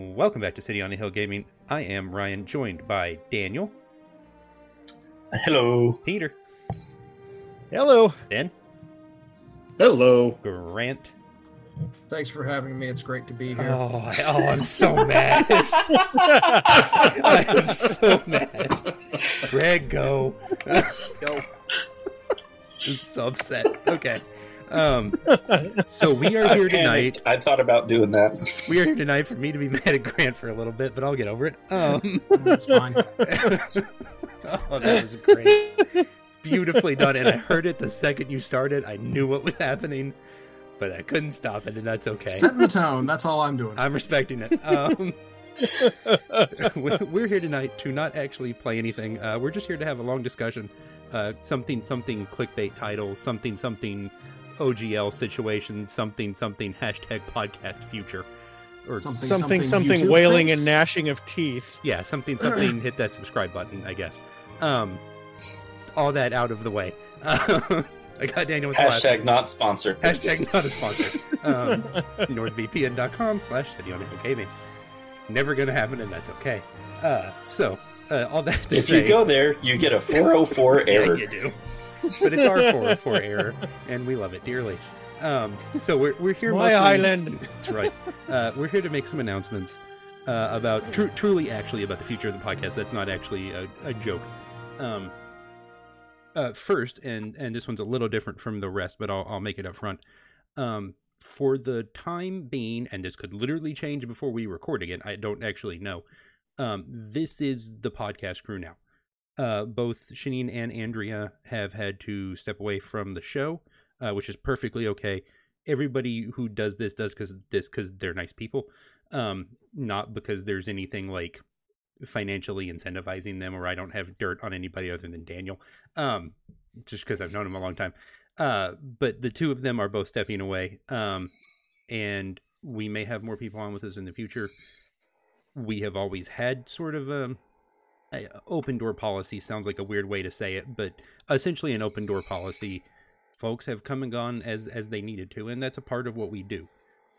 Welcome back to City on the Hill Gaming. I am Ryan, joined by Daniel, Hello. Peter, Hello. Ben, Hello. Grant. Thanks for having me. It's great to be here. Oh, I- oh, I'm so mad. I'm so mad. Greg, go. Go. I'm so upset. Okay. Um, so we are here tonight. I thought about doing that. We are here tonight for me to be mad at Grant for a little bit, but I'll get over it. Um, That's fine. oh, that was great. Beautifully done. And I heard it the second you started. I knew what was happening, but I couldn't stop it, and that's okay. Setting the tone. That's all I'm doing. I'm respecting it. Um, we- we're here tonight to not actually play anything. Uh, we're just here to have a long discussion. Uh, something, something clickbait title, something, something OGL situation, something, something hashtag podcast future. Or Something, something, something, YouTube wailing face. and gnashing of teeth. yeah, something, something. hit that subscribe button, I guess. Um, all that out of the way. I got Daniel with the last Hashtag not sponsored. Hashtag not a sponsor. Um, NordVPN.com slash City on Hill Gaming. Never going to happen, and that's okay. Uh, so, uh, all that to If say, you go there, you get a 404 yeah, error. you do. But it's our 404 error, and we love it dearly. Um, so we're, we're here My mostly- island. That's right. Uh, we're here to make some announcements uh, about, tru- truly actually about the future of the podcast. That's not actually a, a joke. Um, uh, first, and and this one's a little different from the rest, but I'll I'll make it up front. Um, for the time being, and this could literally change before we record again. I don't actually know. Um, this is the podcast crew now. Uh, both Shanine and Andrea have had to step away from the show, uh, which is perfectly okay. Everybody who does this does because this because they're nice people, um, not because there's anything like financially incentivizing them or I don't have dirt on anybody other than Daniel, um, just because I've known him a long time. Uh, but the two of them are both stepping away, um, and we may have more people on with us in the future. We have always had sort of a, a open door policy. Sounds like a weird way to say it, but essentially an open door policy. Folks have come and gone as as they needed to, and that's a part of what we do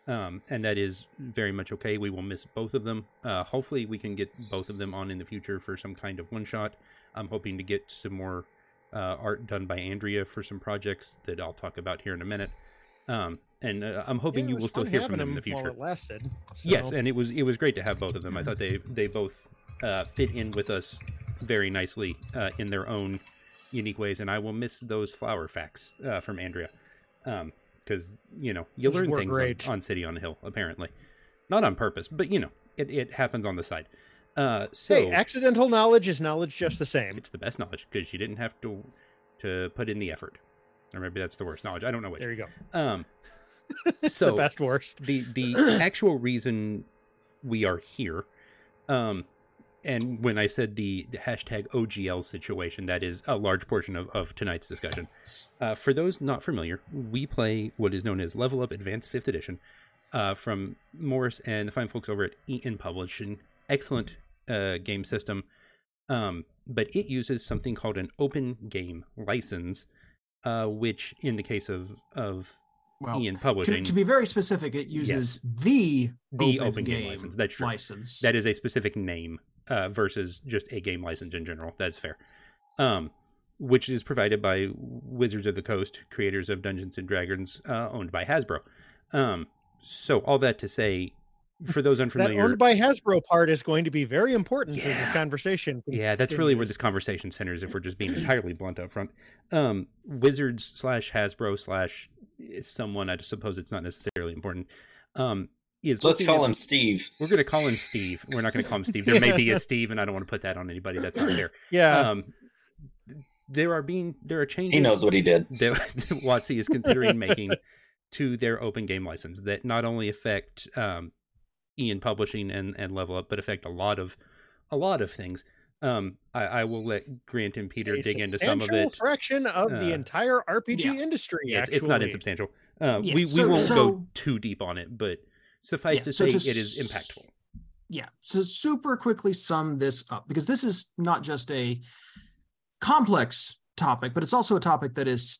um, and that is very much okay. We will miss both of them. Uh, hopefully, we can get both of them on in the future for some kind of one shot. I'm hoping to get some more uh, art done by Andrea for some projects that I'll talk about here in a minute. Um, and uh, I'm hoping Yeah, you will still hear from them in the while future. it lasted. so- Yes, and it was it was great to have both of them. I thought they they both uh, fit in with us very nicely uh, in their own unique ways, and I will miss those flower facts uh, from Andrea, because you know you learn things on, on City on the Hill apparently, not on purpose, but you know it, it happens on the side. Uh, so hey, accidental knowledge is knowledge just the same. it's the best knowledge because you didn't have to to put in the effort, or maybe that's the worst knowledge. I don't know which. There you go. Um, so the best worst. the the actual reason we are here um and when i said the, the hashtag ogl situation that is a large portion of, of tonight's discussion. Uh, for those not familiar we play what is known as level up advanced fifth edition uh, from morris and the fine folks over at EN publishing. Excellent uh, game system. Um, but it uses something called an open game license uh, which in the case of of Well, EN to, Publishing to be very specific, it uses the the open, open game, game, license. That's true. license. That is a specific name uh, versus just a game license in general. That's fair. Um, which is provided by Wizards of the Coast, creators of Dungeons and Dragons, uh, owned by Hasbro. Um, so all that to say, for those unfamiliar, That owned by Hasbro part is going to be very important to this conversation. yeah, that's really where this conversation centers. If we're just being entirely blunt up front, um, Wizards slash Hasbro slash someone, I suppose it's not necessarily important. Um, is Let's call at- him Steve. We're going to call him Steve. We're not going to call him Steve. There may be a Steve, and I don't want to put that on anybody. That's not fair. Yeah, Um, there are being there are changes. He knows what he did. that WotC is considering making to their open game license that not only affect um, EN Publishing and, and Level Up, but affect a lot of a lot of things. Um, I, I will let Grant and Peter a dig into some of substantial it. fraction of the Uh, entire RPG yeah. industry. Yeah, it's, it's not insubstantial. Uh, Yeah, we we so- won't go too deep on it, but suffice Yeah, to so say, to it is impactful. yeah. So super quickly sum this up because this is not just a complex topic, but it's also a topic that is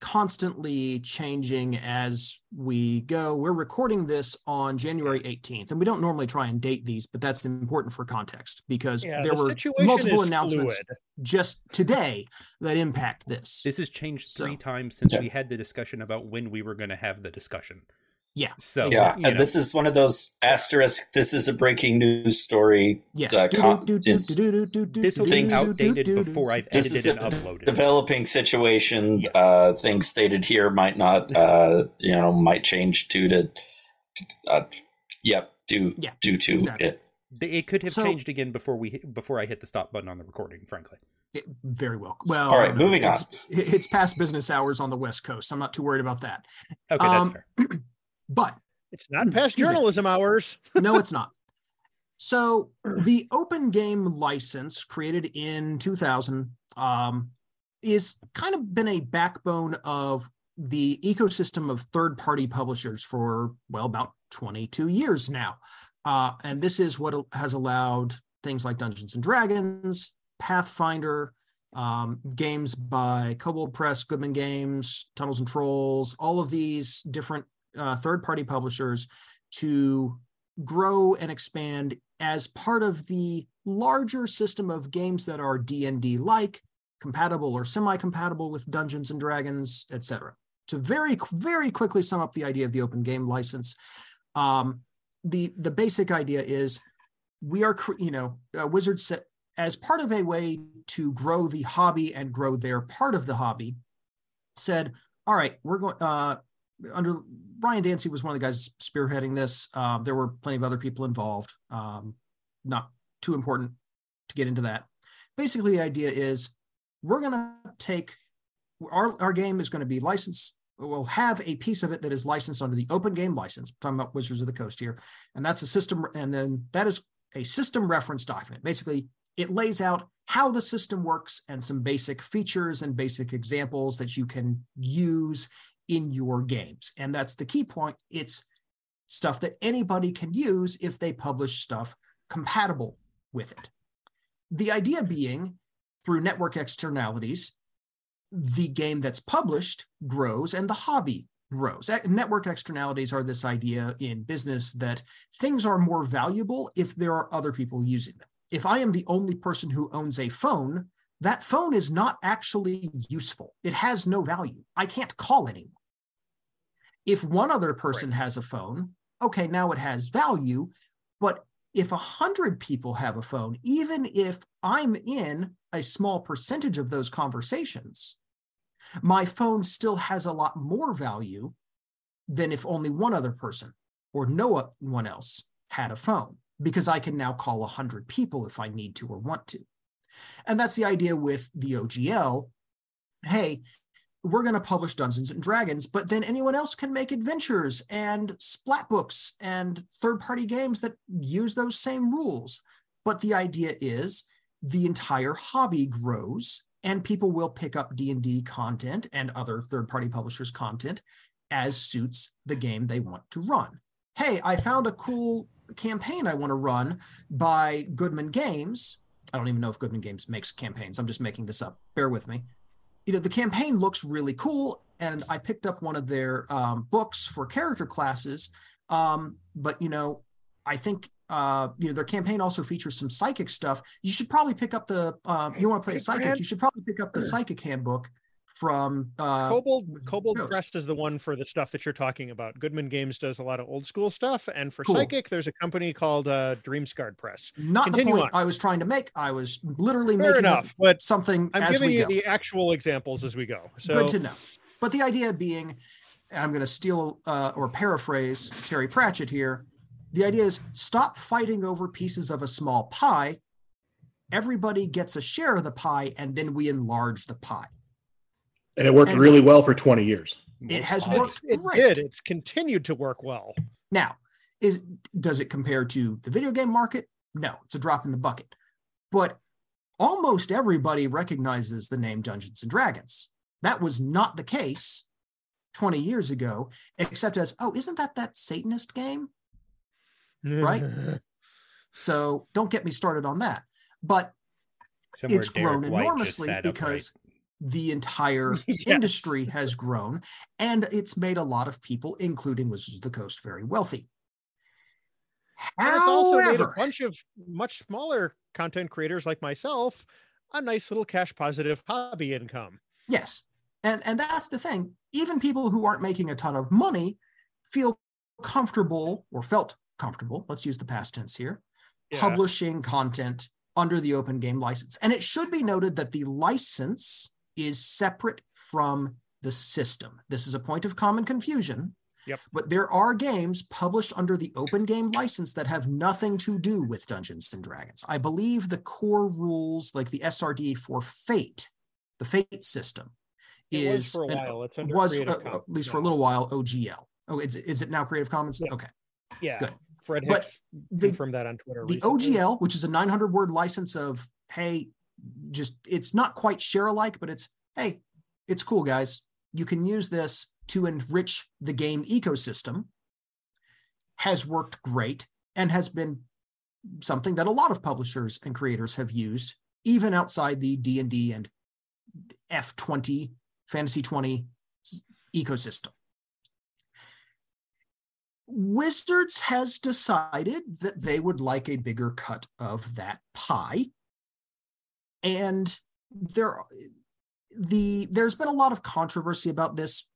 constantly changing as we go. We're recording this on January 18th, and we don't normally try and date these, but that's important for context because Yeah, there the were multiple announcements fluid. just today that impact this. This has changed So- three times since Yeah. we had the discussion about when we were going to have the discussion. Yeah, So Yeah, Exactly. you and know, this is one of those asterisk. This is a breaking news story. Yes. uh, con- it's this will be Things- outdated before I've This edited is and uploaded. developing situation. Yes. Uh, things stated here might not, uh, you know, might change due to, uh, yep, due Yeah, due to exactly. it. it could have So- changed again before we before I hit the stop button on the recording. Frankly, It- very well. Well, All right, I don't know. moving it's, It's, it's past business hours on the West Coast. I'm not too worried about that. okay, Um, that's fair. But It's not past Excuse me. journalism hours. no, it's not. So the open game license created in 2000 um, is kind of been a backbone of the ecosystem of third-party publishers for well about 22 years now, uh, and this is what has allowed things like Dungeons and Dragons, Pathfinder, um, games by Kobold Press, Goodman Games, Tunnels and Trolls, all of these different uh, third-party publishers to grow and expand as part of the larger system of games that are D&D like compatible or semi-compatible with Dungeons and Dragons, etc. To very very quickly sum up the idea of the open game license, um, the the basic idea is we are you know uh, Wizards sa- as part of a way to grow the hobby and grow their part of the hobby said all right we're going uh under Brian Dancey was one of the guys spearheading this. Um, there were plenty of other people involved. Um, not too important to get into that. Basically, the idea is we're going to take our, our game is going to be licensed. We'll have a piece of it that is licensed under the open game license. I'm talking about Wizards of the Coast here. And that's a system. And then that is a system reference document. Basically, it lays out how the system works and some basic features and basic examples that you can use in your games. And that's the key point. It's stuff that anybody can use if they publish stuff compatible with it. The idea being through network externalities, the game that's published grows and the hobby grows. Network externalities are this idea in business that things are more valuable if there are other people using them. If I am the only person who owns a phone, that phone is not actually useful. It has no value. I can't call anyone. If one other person has a phone, okay, now it has value. But if a hundred people have a phone, even if I'm in a small percentage of those conversations, my phone still has a lot more value than if only one other person or no one else had a phone, because I can now call a hundred people if I need to or want to. And that's the idea with the OGL. Hey, we're going to publish Dungeons and Dragons, but then anyone else can make adventures and splat books and third party games that use those same rules. But the idea is the entire hobby grows and people will pick up D&D content and other third party publishers content as suits the game they want to run. Hey, I found a cool campaign I want to run by Goodman Games. I don't even know if Goodman Games makes campaigns. I'm just making this up. Bear with me you know the campaign looks really cool and i picked up one of their um, books for character classes. Um, but you know i think uh, you know their campaign also features some psychic stuff. You should probably pick up the uh, you want to play a psychic you should probably pick up the psychic handbook from uh, Kobold Kobold Ghost. Crest is the one for the stuff that you're talking about. Goodman Games does a lot of old school stuff, and for Cool. Psychic, there's a company called uh, Dreamscarred Press. not Continue the point on. i was trying to make i was literally Fair making up enough, but something I'm giving you go the actual examples as we go. So good to know. But the idea being, and I'm going to steal uh, or paraphrase Terry Pratchett here. The idea is stop fighting over pieces of a small pie. Everybody gets a share of the pie, and then we enlarge the pie. And it worked And- really well for 20 years. It has it, worked it great. did. It's continued to work well. Now, is does it compare to the video game market? No, it's a drop in the bucket. But almost everybody recognizes the name Dungeons and Dragons. That was not the case 20 years ago, except as, oh, isn't that that Satanist game? Right? So don't get me started on that. But Somewhere it's Derek grown White enormously sat because the entire Yes. industry has grown, and it's made a lot of people, including Wizards of the Coast, very wealthy. And it's also made a bunch of much smaller content creators like myself a nice little cash positive hobby income. Yes. And and that's the thing. Even people who aren't making a ton of money feel comfortable or felt comfortable, let's use the past tense here, Yeah. publishing content under the open game license. And it should be noted that the license is separate from the system. This is a point of common confusion. Yep. But there are games published under the open game license that have nothing to do with Dungeons and Dragons. I believe the core rules, like the SRD for Fate, the Fate system, It was is for a an- while. It's under was Creative uh, Commons at least for a little while OGL. Oh, is, it- is it now Creative Commons? Yeah. Okay. Yeah. good. Fred But Hicks The, confirmed that on Twitter. the recently. OGL, which is a 900 word license of, hey, just it's not quite share alike, but it's, hey, it's cool, guys. You can use this to enrich the game ecosystem, has worked great and has been something that a lot of publishers and creators have used, even outside the D&D and F20, Fantasy 20 ecosystem. Wizards has decided that they would like a bigger cut of that pie. And there the there's been a lot of controversy about this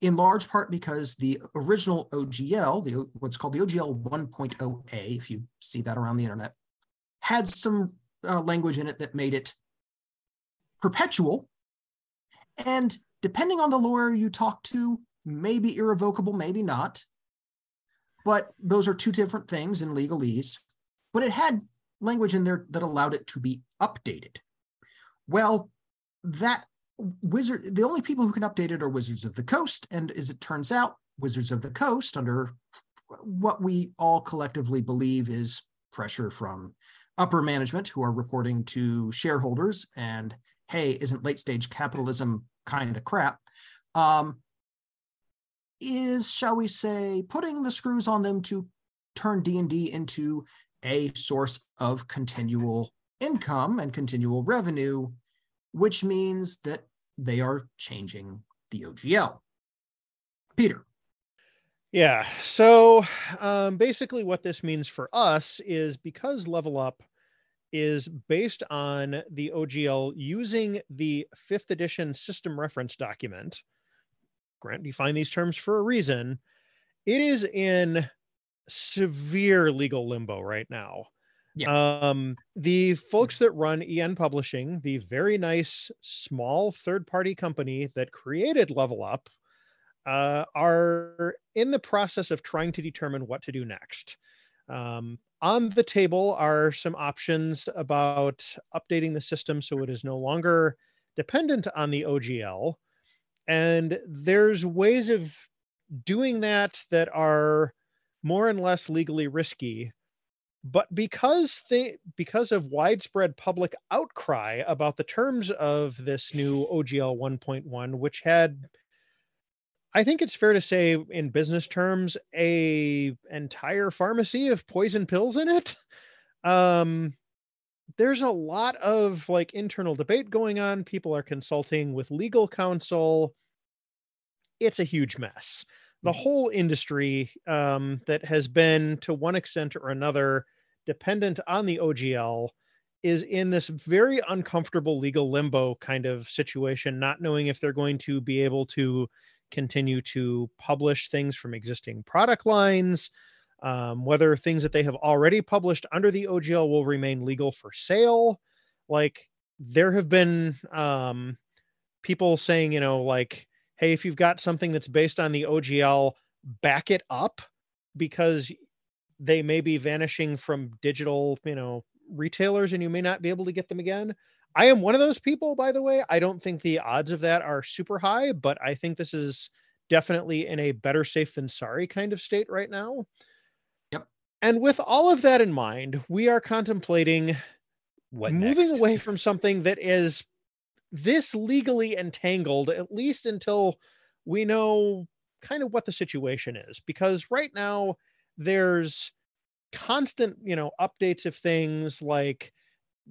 in large part because the original OGL, the what's called the OGL 1.0A, if you see that around the internet, had some uh, language in it that made it perpetual. And depending on the lawyer you talk to, maybe irrevocable, maybe not but those are two different things in legalese. But it had language in there that allowed it to be updated. Well, that wizard, the only people who can update it are Wizards of the Coast. And as it turns out, Wizards of the Coast, under what we all collectively believe is pressure from upper management who are reporting to shareholders and, hey, isn't late stage capitalism kind of crap? Um, is shall we say putting the screws on them to turn d&d into a source of continual income and continual revenue which means that they are changing the ogl peter Yeah. So um, basically, what this means for us is because Level Up is based on the OGL using the fifth edition system reference document. Grant defined these terms for a reason. It is in severe legal limbo right now. Um, the folks that run EN Publishing, the very nice small third party company that created Level Up, uh, are in the process of trying to determine what to do next. Um, on the table are some options about updating the system so it is no longer dependent on the OGL. And there's ways of doing that that are more and less legally risky. But because they because of widespread public outcry about the terms of this new OGL 1.1, which had I think it's fair to say in business terms a entire pharmacy of poison pills in it. Um there's a lot of like internal debate going on. People are consulting with legal counsel. It's a huge mess. The whole industry um, that has been, to one extent or another, dependent on the OGL is in this very uncomfortable legal limbo kind of situation, not knowing if they're going to be able to continue to publish things from existing product lines, um, whether things that they have already published under the OGL will remain legal for sale. Like there have been um, people saying, you know, like, hey, if you've got something that's based on the OGL, back it up because they may be vanishing from digital, you know, retailers and you may not be able to get them again. I am one of those people, by the way. I don't think the odds of that are super high, but I think this is definitely in a better safe than sorry kind of state right now. Yep. And with all of that in mind, we are contemplating What moving next? away from something that is this legally entangled, at least until we know kind of what the situation is. Because right now, there's constant, you know, updates of things like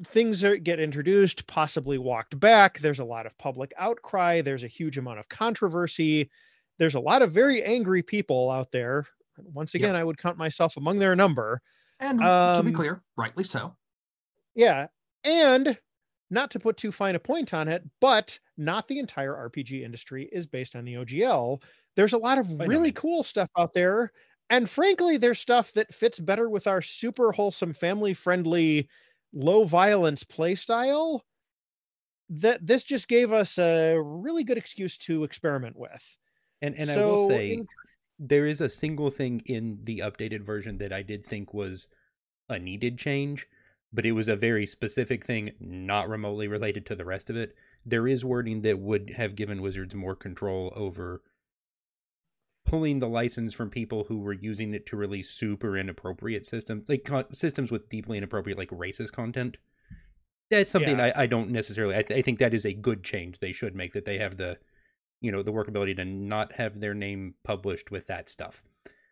things are, get introduced, possibly walked back. There's a lot of public outcry. There's a huge amount of controversy. There's a lot of very angry people out there. Once again, I would count myself among their number. And to be Um, clear, rightly so. Yeah. And not to put too fine a point on it, but not the entire RPG industry is based on the OGL. There's a lot of really cool stuff out there. And frankly, there's stuff that fits better with our super wholesome, family friendly, low violence play style. That this just gave us a really good excuse to experiment with. And and I will say in- there is a single thing in the updated version that I did think was a needed change, but it was a very specific thing, not remotely related to the rest of it. There is wording that would have given Wizards more control over pulling the license from people who were using it to release super inappropriate systems, like co- systems with deeply inappropriate, like racist content. That's something Yeah. I, I don't necessarily. I, th- I think that is a good change they should make. That they have the, you know, the workability to not have their name published with that stuff.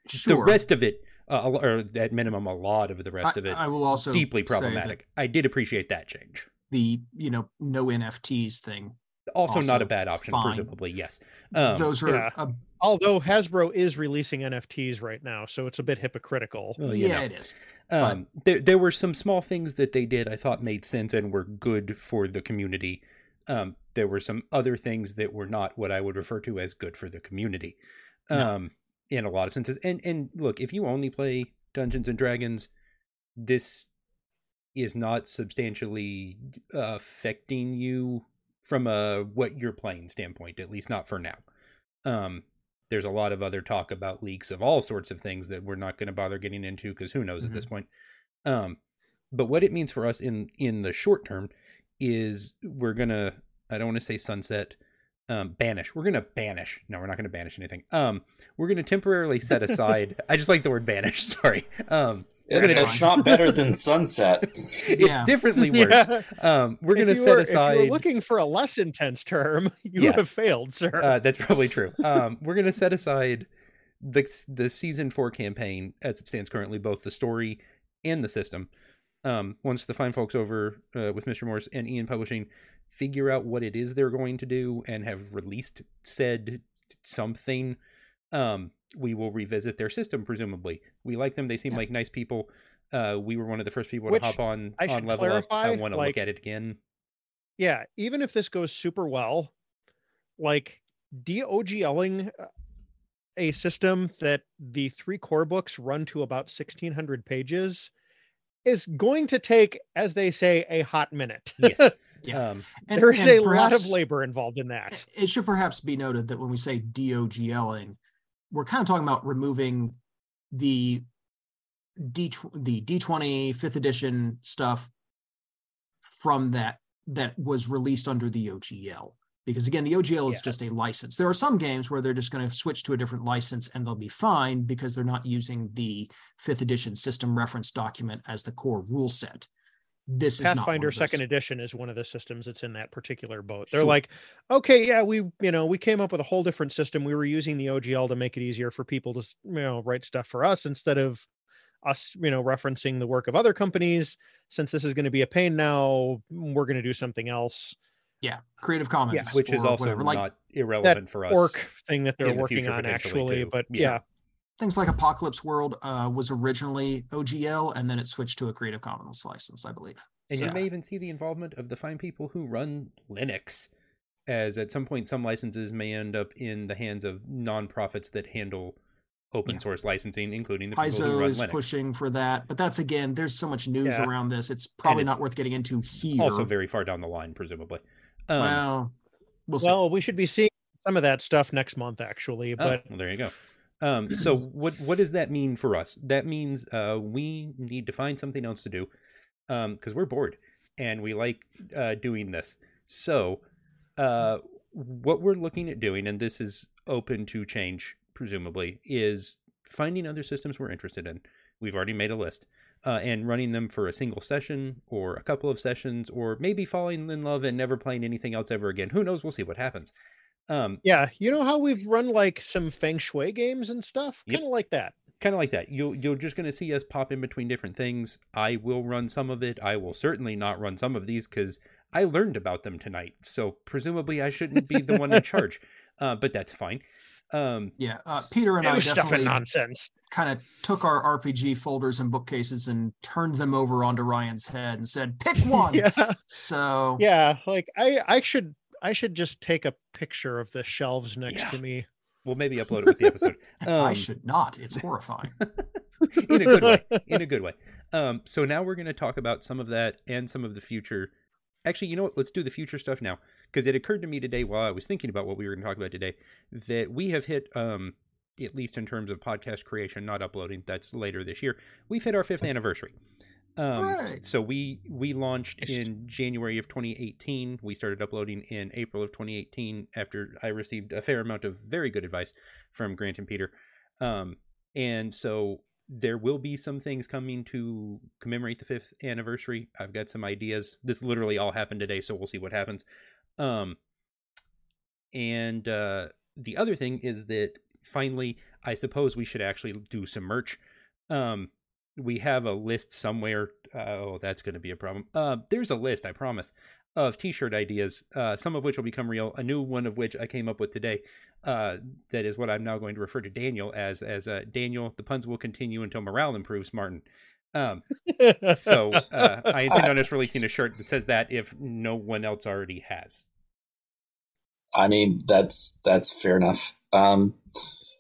Sure. The rest of it, uh, or at minimum, a lot of the rest I, of it, I will also deeply problematic. I did appreciate that change. The you know no NFTs thing. Also, not a bad option, fine. presumably. Yes. Um, Those are yeah. a- Although Hasbro is releasing NFTs right now, so it's a bit hypocritical. well, yeah, know. it is. Um, there, there were some small things that they did I thought made sense and were good for the community. Um, there were some other things that were not what I would refer to as good for the community, No. um, in a lot of senses. And and look, if you only play Dungeons and Dragons, this is not substantially affecting you from a what you're playing standpoint, at least not for now. Um, there's a lot of other talk about leaks of all sorts of things that we're not going to bother getting into because who knows at this point. Um, but what it means for us in in the short term is we're gonna I don't want to say sunset, um, banish. We're gonna banish. No, we're not gonna banish anything. Um, we're gonna temporarily set aside. I just like the word banish. Sorry. Um, we're It's, gonna. it's not better than sunset. it's Yeah. differently worse. Yeah. Um, we're If gonna set were- If you aside. were looking for a less intense term, you Yes. have failed, sir. Uh, that's probably true. Um, we're going to set aside the the season four campaign as it stands currently, both the story and the system. Um, once the fine folks over uh, with Mr. Morse and EN Publishing figure out what it is they're going to do and have released said something, um, we will revisit their system. Presumably, we like them; they seem Yeah. like nice people. Uh, we were one of the first people Which to hop on I on level up. I want to like- look at it again. yeah, even if this goes super well, like de-OGLing uh, a system that the three core books run to about 1600 pages is going to take, as they say, a hot minute. Yes. Yeah. Um, And- there is and a lot of labor involved in that. It should perhaps be noted that when we say DOGLing, we're kind of talking about removing the D the D20 fifth edition stuff from that that was released under the OGL. Because again, the OGL is Yeah. just a license. There are some games where they're just going to switch to a different license and they'll be fine because they're not using the fifth edition system reference document as the core rule set. This is not one Pathfinder. Second Edition is one of the systems that's in that particular boat. They're Sure. like, okay, yeah, we you know we came up with a whole different system. We were using the OGL to make it easier for people to you know write stuff for us instead of us you know referencing the work of other companies. Since this is going to be a pain now, we're going to do something else. Yeah, Creative Commons, which is also whatever. like not irrelevant for us. Orc thing that they're in the working on actually, too. but Yeah. yeah, things like Apocalypse World uh, was originally OGL and then it switched to a Creative Commons license, I believe. And So- you may even see the involvement of the fine people who run Linux, as at some point some licenses may end up in the hands of nonprofits that handle open Yeah. source licensing, including the people who Paizo run is Linux. pushing for that, but that's again, there's so much news Yeah. around this. It's probably it's not worth getting into here. Also, very far down the line, presumably. Um, well, we'll see. well, we should be seeing some of that stuff next month actually. oh, But well, there you go. Um, so what what does that mean for us? That means uh, we need to find something else to do because we're bored and we like uh, doing this. So uh, what we're looking at doing, and this is open to change, presumably, is finding other systems we're interested in. We've already made a list. Uh, and running them for a single session or a couple of sessions, or maybe falling in love and never playing anything else ever again. Who knows? We'll see what happens. Um, yeah, you know how we've run like some feng shui games and stuff, kind of like that. kind of like that. You'll you're just going to see us pop in between different things. I will run some of it. I will certainly not run some of these because I learned about them tonight. So presumably I shouldn't be the one in charge. Uh, but that's fine. Um, Yeah, uh, Peter and I stuff and definitely nonsense. kind of took our RPG folders and bookcases and turned them over onto Ryan's head and said, "Pick one." Yeah, So yeah. Like I, I should, I should just take a picture of the shelves next Yeah. to me. we'll maybe upload it with the episode. I Um, should not. It's horrifying. in a good way. In a good way. Um, so now we're going to talk about some of that and some of the future. Actually, you know what? Let's do the future stuff now because it occurred to me today while I was thinking about what we were going to talk about today that we have hit, um, at least in terms of podcast creation, not uploading. That's later this year. We've hit our fifth anniversary. Um, so we we launched in January of 2018. We started uploading in April of 2018 after I received a fair amount of very good advice from Grant and Peter. Um, and so there will be some things coming to commemorate the fifth anniversary. I've got some ideas. This literally all happened today, so we'll see what happens. Um, and uh, the other thing is that finally, I suppose we should actually do some merch. Um, we have a list somewhere. Oh, that's going to be a problem. Uh, there's a list, I promise, of T-shirt ideas. Uh, some of which will become real. A new one of which I came up with today. Uh, that is what I'm now going to refer to Daniel as. As uh, Daniel, the puns will continue until morale improves. Martin. Um, so uh, I intend on us releasing a shirt that says that if no one else already has. I mean, that's that's fair enough. Um,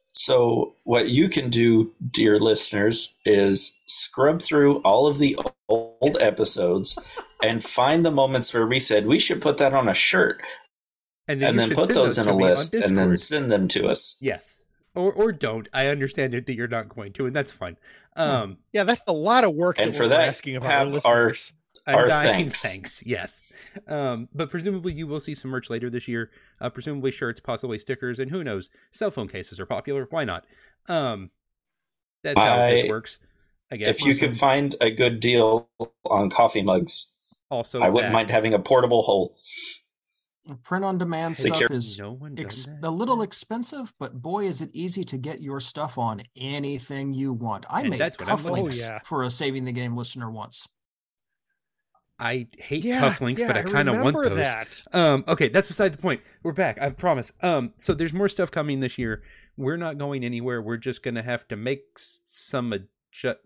so what you can do, dear listeners, is scrub through all of the old episodes and find the moments where we said we should put that on a shirt, And and then put send those in a list, and then send them to us. yes, or or don't. I understand it that you're not going to, and that's fine. Um, yeah, that's a lot of work And that for we're that, asking of our have our- listeners. a Our dying thanks. thanks. Yes. Um, but presumably you will see some merch later this year. Uh, presumably shirts, possibly stickers, and who knows? Cell phone cases are popular. Why not? Um, that's how this works. I guess. If you could find a good deal on coffee mugs, also, I wouldn't that- mind having a portable hole. Print on demand Secure- stuff is no one ex- a little expensive, but boy, is it easy to get your stuff on anything you want. I And made that's what I'm looking cufflinks for. Oh, yeah. for a saving the game listener once. I hate yeah, cufflinks, yeah, but I kind of want those. that. Um, okay, that's beside the point. We're back. I promise. Um, so there's more stuff coming this year. We're not going anywhere. We're just gonna have to make some adjust.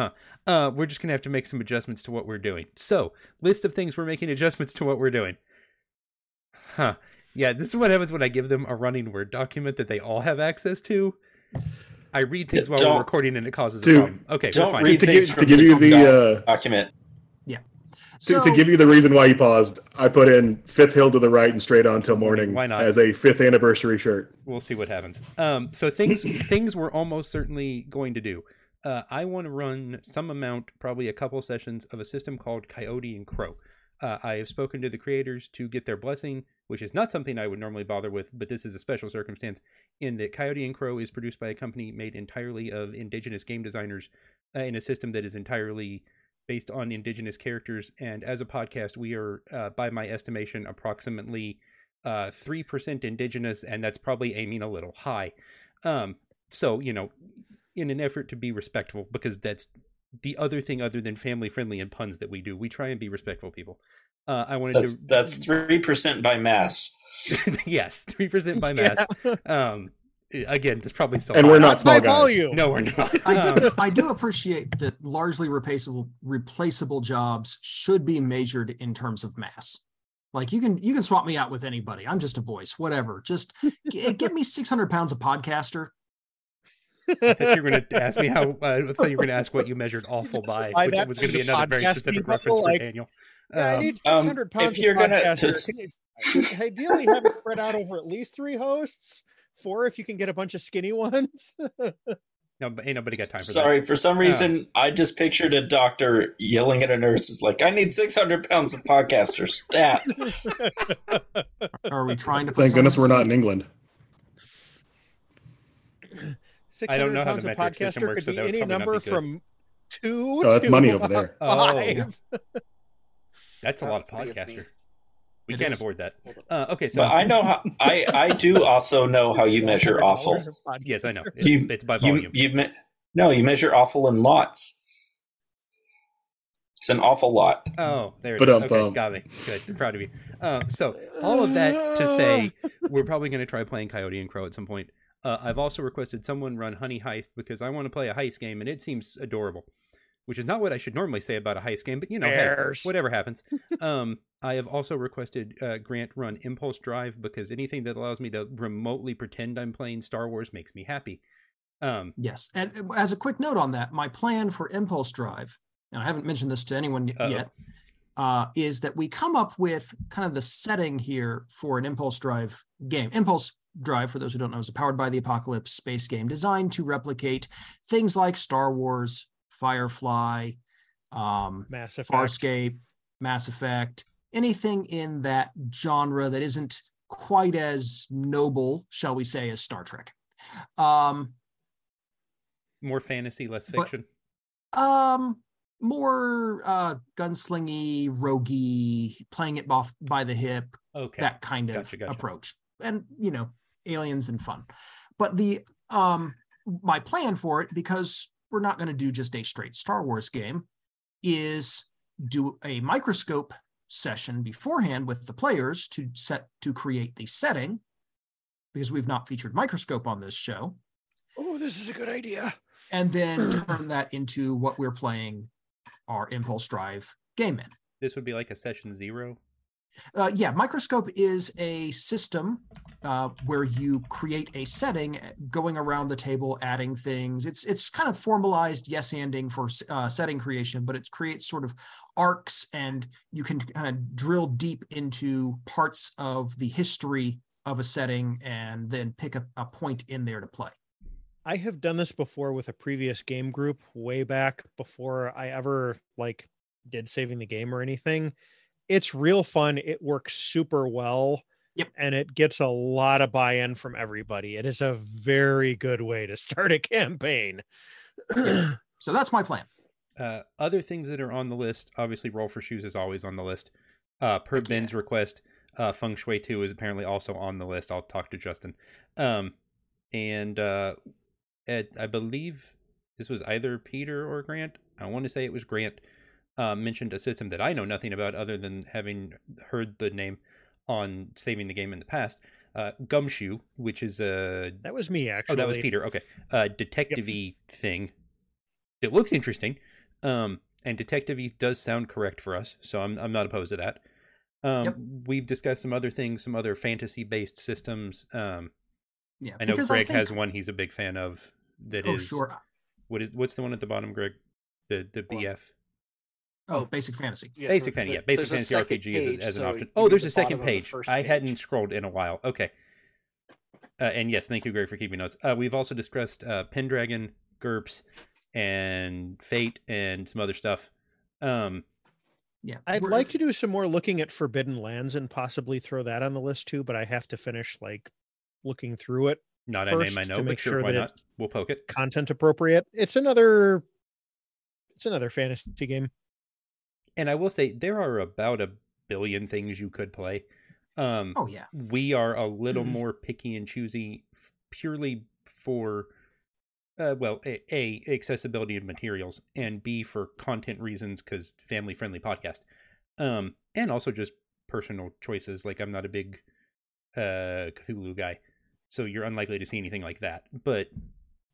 Huh. Uh, we're just gonna have to make some adjustments to what we're doing. So, list of things we're making adjustments to what we're doing. Huh. Yeah, this is what happens when I give them a running Word document that they all have access to. I read things Yeah, while we're recording and it causes a Dude, problem. Okay, we're Don't fine. read To things give- from to give you the, uh, document. To, So to give you the reason why you paused, I put in Fifth Hill to the right and straight on till morning Why not? as a fifth anniversary shirt. we'll see what happens. Um, so things things we're almost certainly going to do. Uh, I want to run some amount, probably a couple sessions of a system called Coyote and Crow. Uh, I have spoken to the creators to get their blessing, which is not something I would normally bother with, but this is a special circumstance in that Coyote and Crow is produced by a company made entirely of indigenous game designers uh, in a system that is entirely based on indigenous characters. And as a podcast, we are, uh, by my estimation, approximately uh, three percent indigenous, and that's probably aiming a little high. Um, so you know, in an effort to be respectful, because that's the other thing other than family friendly and puns that we do. We try and be respectful people. Uh, I wanted That's to. that's three percent by mass. yes, three percent by mass. Um, again, that's probably still. And we're not small guys. volume. No, we're not. I Um, do, I do appreciate that largely replaceable replaceable jobs should be measured in terms of mass. Like you can you can swap me out with anybody. I'm just a voice, whatever. Just g- give me 600 pounds of podcaster. I thought you were going to ask me how. Uh, I thought you were going to ask what you measured awful by, By which was going to be another very specific level, reference for Daniel. Yeah, I Um, need um, 600 pounds if you're gonna- podcaster. to- Can you- ideally, have it spread out over at least three hosts. Four, if you can get a bunch of skinny ones. no, but ain't nobody got time for that. Sorry, for some reason, I just pictured a doctor yelling at a nurse. It's like, I need 600 pounds of podcaster stat. Are we trying to put Thank goodness we're not in England. 600 I don't know how pounds the of metric system podcaster works, could so be that any number be good. from two Oh, that's to money over there. Oh. That's a lot of That's podcaster. We It can't is. afford that. Uh, okay, so But I know how. I I do also know how you measure awful. Dollars a podcast. yes, I know. You- it's by volume. you me- no, you measure awful in lots. It's an awful lot. Oh, there it is. Ba-dum-bum. Okay, got me. Good. I'm proud of you. Uh, so, all of that to say, we're probably going to try playing Coyote and Crow at some point. Uh, I've also requested someone run Honey Heist because I want to play a heist game, and it seems adorable. Which is not what I should normally say about a heist game, but you know, hey, whatever happens. um, I have also requested uh, Grant run Impulse Drive because anything that allows me to remotely pretend I'm playing Star Wars makes me happy. Um, Yes. And as a quick note on that, my plan for Impulse Drive, and I haven't mentioned this to anyone Uh-oh. yet, uh, is that we come up with kind of the setting here for an Impulse Drive game. Impulse Drive, for those who don't know, is a powered by the apocalypse space game designed to replicate things like Star Wars, Firefly, um, Mass Effect. Farscape, Mass Effect, anything in that genre that isn't quite as noble, shall we say, as Star Trek. Um, more fantasy, less But- fiction. um, more uh, gunslingy, roguey, playing it off by the hip, okay. that kind of Gotcha, gotcha. approach, and you know, aliens and fun. But the um, my plan for it, because we're not going to do just a straight Star Wars game, is do a microscope session beforehand with the players to set to create the setting, because we've not featured microscope on this show Oh, this is a good idea. and then turn that into what we're playing our impulse drive game in. This would be like a session zero. Uh, yeah, microscope is a system uh, where you create a setting, uh, going around the table, adding things. It's it's kind of formalized yes anding for uh, setting creation, but it creates sort of arcs, and you can kind of drill deep into parts of the history of a setting, and then pick a, a point in there to play. I have done this before with a previous game group way back before I ever like did saving the game or anything. It's real fun. It works super well. Yep. And it gets a lot of buy-in from everybody. It is a very good way to start a campaign. So that's my plan. Uh, other things that are on the list, obviously, Roll for Shoes is always on the list. Uh, per Heck yeah. Ben's request, uh, Feng Shui 2 is apparently also on the list. I'll talk to Justin. Um, and uh, Ed, I believe this was either Peter or Grant. I want to say it was Grant. Uh, mentioned a system that I know nothing about other than having heard the name on saving the game in the past. Uh, Gumshoe, which is a That was me actually. Oh, that was Peter. Okay. Uh detective-y thing. It looks interesting. Um and detective-y does sound correct for us, so I'm I'm not opposed to that. Um Yep. we've discussed some other things, some other fantasy-based systems. Um Yeah, I know because Greg think- has one he's a big fan of that is Oh, sure. what is what's the one at the bottom, Greg? The the What? BF. Oh, basic fantasy. Yeah, Basic fantasy, yeah. Basic fantasy second RPG as, page, a, as an option. Oh, there's the a second bottom of the page. I hadn't scrolled in a while. Okay. Uh, and yes, thank you, Greg, for keeping notes. Uh, we've also discussed uh, Pendragon, GURPS, and Fate, and some other stuff. Um, Yeah, I'd we're- like to do some more looking at Forbidden Lands and possibly throw that on the list too, but I have to finish like looking through it not a first name I to know, but make sure, sure why that not? it's We'll poke it. content appropriate. It's another it's another fantasy game. And I will say there are about a billion things you could play. Um, Oh yeah, we are a little more picky and choosy f- purely for uh, well a, a accessibility of materials and b for content reasons because family friendly podcast um and also just personal choices like i'm not a big uh cthulhu guy so you're unlikely to see anything like that but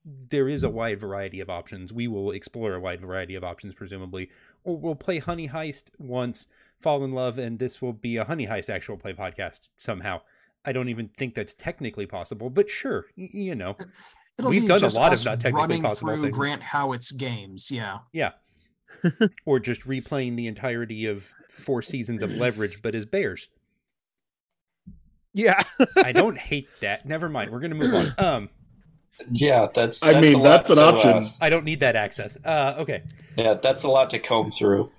there is a wide variety of options we will explore a wide variety of options presumably we'll play honey heist once fall in love and this will be a honey heist actual play podcast somehow. I don't even think that's technically possible but sure y- you know. It'll We've done a lot of us not technically running possible through things. Grant Howitt's games. Yeah, yeah. Or just replaying the entirety of four seasons of leverage but as bears. Yeah. i don't hate that. Never mind. We're gonna move on. Um Yeah, that's. I that's mean, a lot that's an to, option. uh, i don't need that access uh okay yeah, that's a lot to comb through.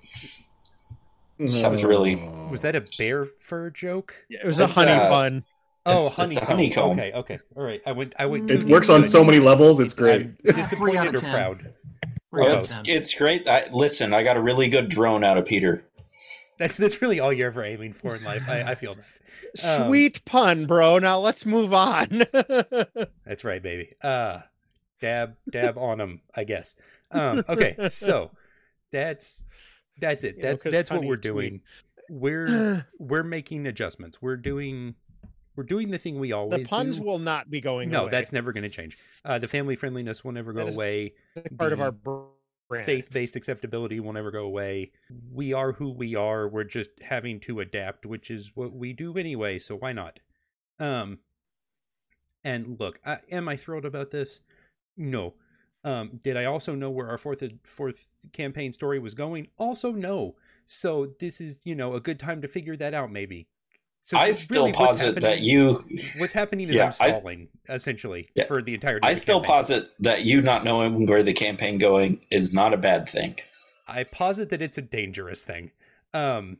Sounds really- was that a bear fur joke it was It's, a honey uh, fun. oh It's- it's a honeycomb. honeycomb. okay okay all right i went i went It works on so many levels. It's great. I'm disappointed or proud Three out of It's it's great. I, listen, I got a really good drone out of Peter. That's that's really all you're ever aiming for in life. I, I feel that. Um, Sweet pun, bro. Now let's move on. That's right, baby. Uh dab dab on them, I guess. Um okay, so that's that's it. Know, that's what we're sweet. doing. We're we're making adjustments. We're doing we're doing the thing we the always puns do. The puns will not be going no, away. that's never going to change. Uh, the family friendliness will never go away. part of the our brand. Faith-based acceptability will never go away. We are who we are. We're just having to adapt, which is what we do anyway. So why not? Um, and look, I, am I thrilled about this? No. Um, did I also know where our fourth fourth campaign story was going? Also, no. So this is you know a good time to figure that out, maybe. So I still really posit that you. What's happening is Yeah, I'm I- essentially Yeah. for the entirety. I the still campaign. posit that you not knowing where the campaign going is not a bad thing. I posit that it's a dangerous thing. Um,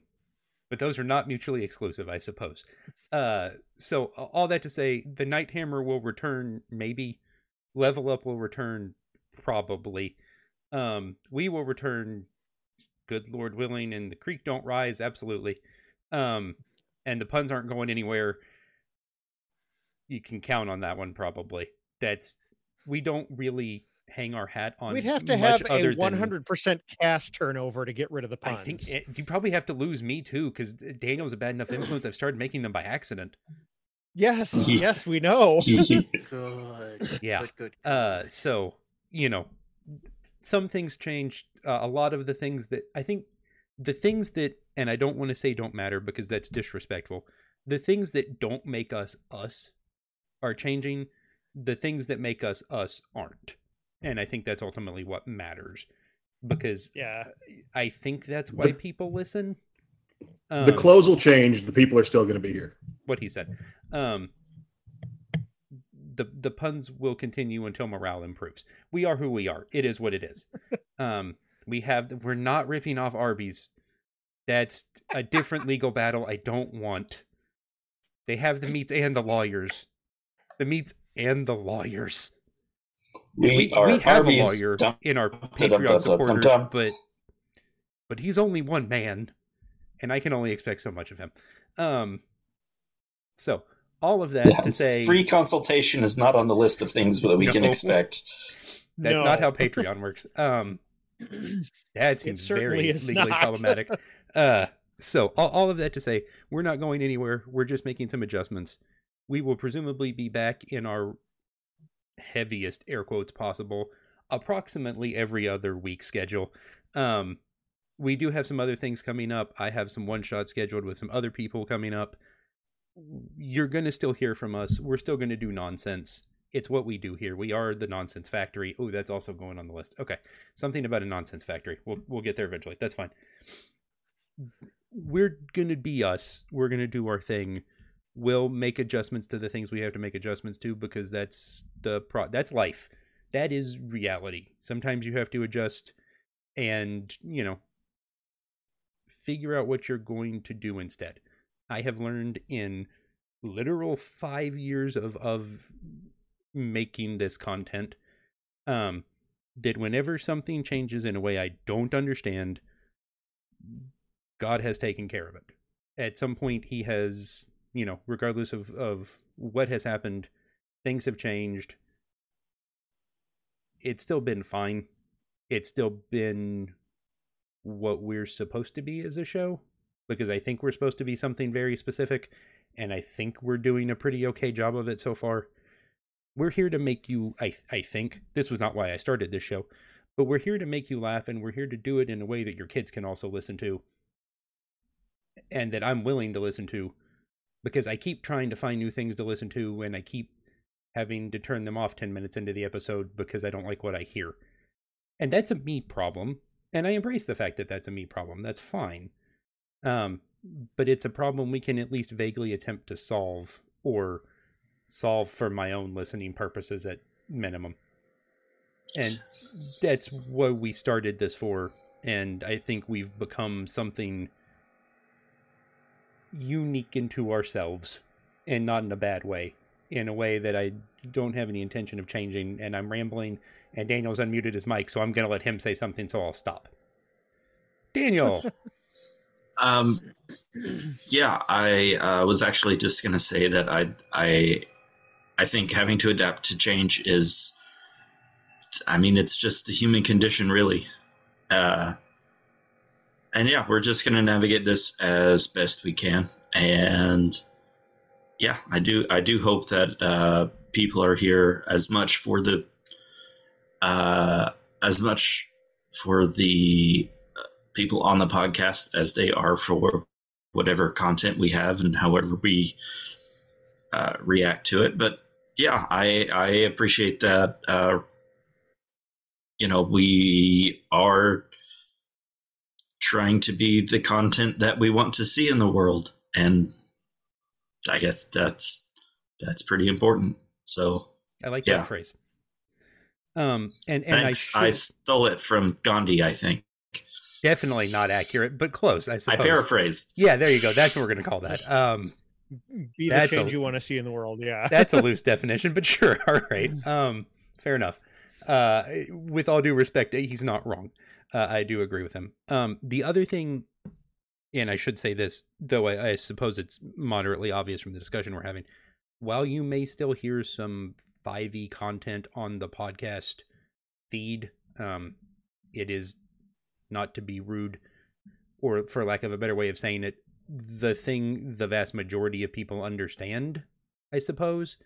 but those are not mutually exclusive, I suppose. Uh, so all that to say, the Night Hammer will return, maybe. Level Up will return, probably. Um, we will return, good Lord willing, and the creek don't rise, absolutely. Um, and the puns aren't going anywhere. You can count on that one, probably. That's we don't really hang our hat on. We'd have to much have other a 100% cast turnover to get rid of the puns. I puns. think it, you probably have to lose me too, because Daniel's a bad enough influence. I've started making them by accident. yes, yes, we know. Good. Yeah. Good, good. Uh, so you know, some things changed. Uh, a lot of the things that I think, the things that, and I don't want to say don't matter because that's disrespectful. The things that don't make us us are changing. The things that make us us aren't, and I think that's ultimately what matters. Because yeah. I think that's why The- people listen. the Um, clothes will change. The people are still going to be here. what he said. Um, the the puns will continue until morale improves. We are who we are. It is what it is. um, we have we're not ripping off Arby's. That's a different legal battle. I don't want. They have the meats and the lawyers. The meats and the lawyers. And We, are we have Arby's a lawyer dum- in our dum- dum- Patreon dum- supporters, dum. but but he's only one man, and I can only expect so much of him. Um, so all of that Yeah, to say, free consultation is not on the list of things that we can expect. that's not how Patreon works. Um, that seems very legally not. problematic. Uh, so all, all of that to say, we're not going anywhere. We're just making some adjustments. We will presumably be back in our heaviest air quotes possible, approximately every other week schedule. Um, we do have some other things coming up. I have some one shot scheduled with some other people coming up. You're going to still hear from us. We're still going to do nonsense. It's what we do here. We are the nonsense factory. Oh, that's also going on the list. Okay. Something about a nonsense factory. We'll mm. we'll get there eventually. That's fine. We're going to be us. We're going to do our thing. We'll make adjustments to the things we have to make adjustments to because that's the pro that's life. That is reality. Sometimes you have to adjust and, you know, figure out what you're going to do instead. I have learned in literal 5 years of of making this content um that whenever something changes in a way I don't understand God has taken care of it. At some point he has, you know, regardless of of what has happened, things have changed. It's still been fine. It's still been what we're supposed to be as a show because I think we're supposed to be something very specific and I think we're doing a pretty okay job of it so far. We're here to make you I I think this was not why I started this show, but we're here to make you laugh and we're here to do it in a way that your kids can also listen to and that I'm willing to listen to because I keep trying to find new things to listen to and I keep having to turn them off 10 minutes into the episode because I don't like what I hear. And that's a me problem, and I embrace the fact that that's a me problem. That's fine. Um but it's a problem we can at least vaguely attempt to solve or solve for my own listening purposes at minimum. And that's what we started this for and I think we've become something unique into ourselves and not in a bad way in a way that I don't have any intention of changing and I'm rambling and Daniel's unmuted his mic so I'm going to let him say something so I'll stop. Daniel, Um, yeah, I uh, was actually just going to say that I, I, I think having to adapt to change is, I mean, it's just the human condition, really. Uh, and yeah, we're just going to navigate this as best we can. And yeah, I do, I do hope that uh, people are here as much for the, uh, as much for the people on the podcast as they are for whatever content we have and however we uh, react to it. But yeah, I I appreciate that. Uh, you know, we are trying to be the content that we want to see in the world, and I guess that's that's pretty important. So I like Yeah. that phrase. Um, and and thanks. I, I, stole it from Gandhi, I think. definitely not accurate, but close. I I paraphrased. Yeah, there you go. That's what we're going to call that. Um, Be the That's a- change you want to see in the world. Yeah. that's a loose definition, but sure. All right. Um, fair enough. Uh, with all due respect, he's not wrong. Uh, I do agree with him. Um, the other thing, and I should say this, though I, I suppose it's moderately obvious from the discussion we're having. While you may still hear some 5e content on the podcast feed, um, it is not to be rude, or for lack of a better way of saying it, the thing the vast majority of people understand I suppose.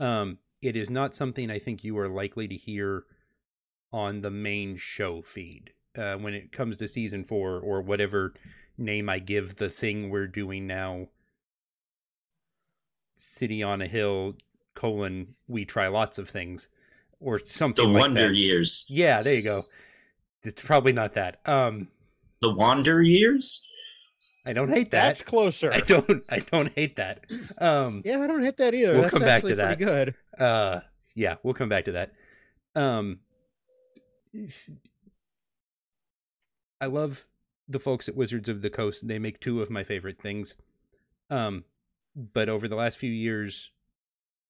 Um, it is not something I think you are likely to hear on the main show feed uh, when it comes to season four or whatever name I give the thing we're doing now. City on a Hill colon we try lots of things or something The like Wonder that. Years. Yeah, there you go. It's probably not that. Um, The Wander Years? I don't hate that. That's closer. I don't. I don't hate that. Um, Yeah, I don't hate that either. We'll That's come back to that. good. uh yeah we'll come back to that um i love the folks at wizards of the coast they make two of my favorite things um but over the last few years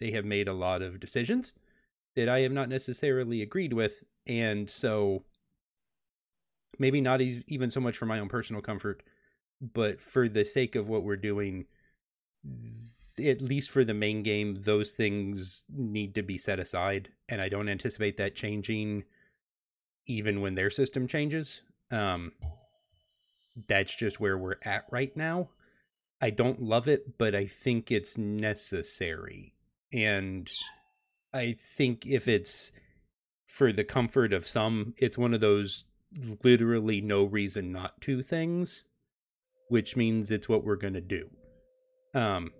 they have made a lot of decisions that i have not necessarily agreed with and so maybe not even so much for my own personal comfort but for the sake of what we're doing at least for the main game, those things need to be set aside, and I don't anticipate that changing even when their system changes. Um, that's just where we're at right now. I don't love it, but I think it's necessary. And I think if it's for the comfort of some, it's one of those literally no reason not to things, which means it's what we're going to do. Um,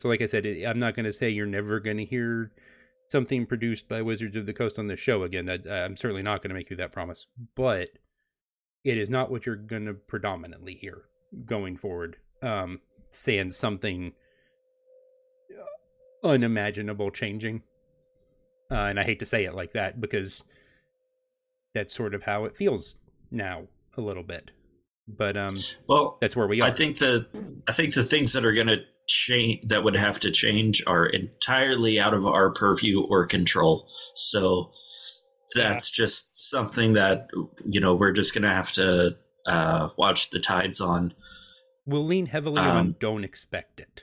so, like I said, it, I'm not going to say you're never going to hear something produced by Wizards of the Coast on the show again. That uh, I'm certainly not going to make you that promise, but it is not what you're going to predominantly hear going forward. Um, saying something unimaginable changing, uh, and I hate to say it like that because that's sort of how it feels now a little bit. But um, Well, that's where we are. I think the I think the things that are going to change that would have to change are entirely out of our purview or control. So that's just something that you know we're just going to have to uh, watch the tides on. we'll lean heavily Um, on don't expect it.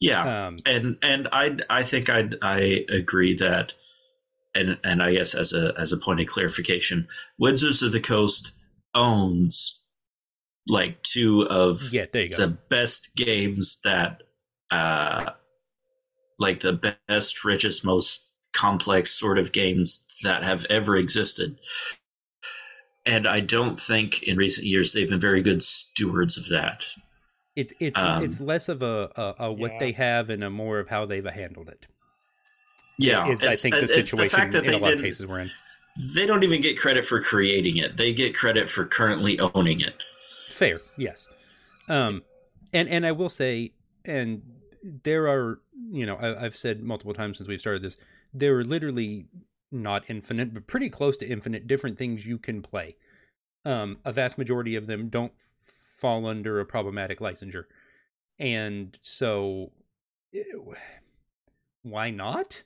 Yeah, Um, and and I I think I I agree that, and and I guess as a as a point of clarification, Wizards of the Coast owns like two of yeah, there you go. the best games that uh like the best richest most complex sort of games that have ever existed and i don't think in recent years they've been very good stewards of that It's it's Um, it's less of a, a, a what Yeah. they have and a more of how they've handled it. yeah is I think the it's situation fact that in they a lot of cases we're in. they don't even get credit for creating it they get credit for currently owning it Fair, yes. Um, and and I will say, and there are, you know, I, I've said multiple times since we've started this, there are literally not infinite, but pretty close to infinite different things you can play. Um, a vast majority of them don't fall under a problematic licensure, and so, eh, why not?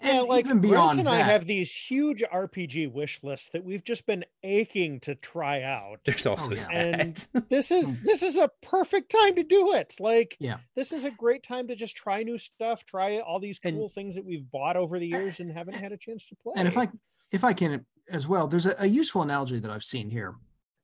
And yeah, like even Grace beyond and that, I have these huge RPG wish lists that we've just been aching to try out. There's also oh, yeah. And that. this is this is a perfect time to do it. Like Yeah. this is a great time to just try new stuff, try all these And- cool things that we've bought over the years and haven't had a chance to play. and if I if I can as well, there's a, a useful analogy that I've seen here.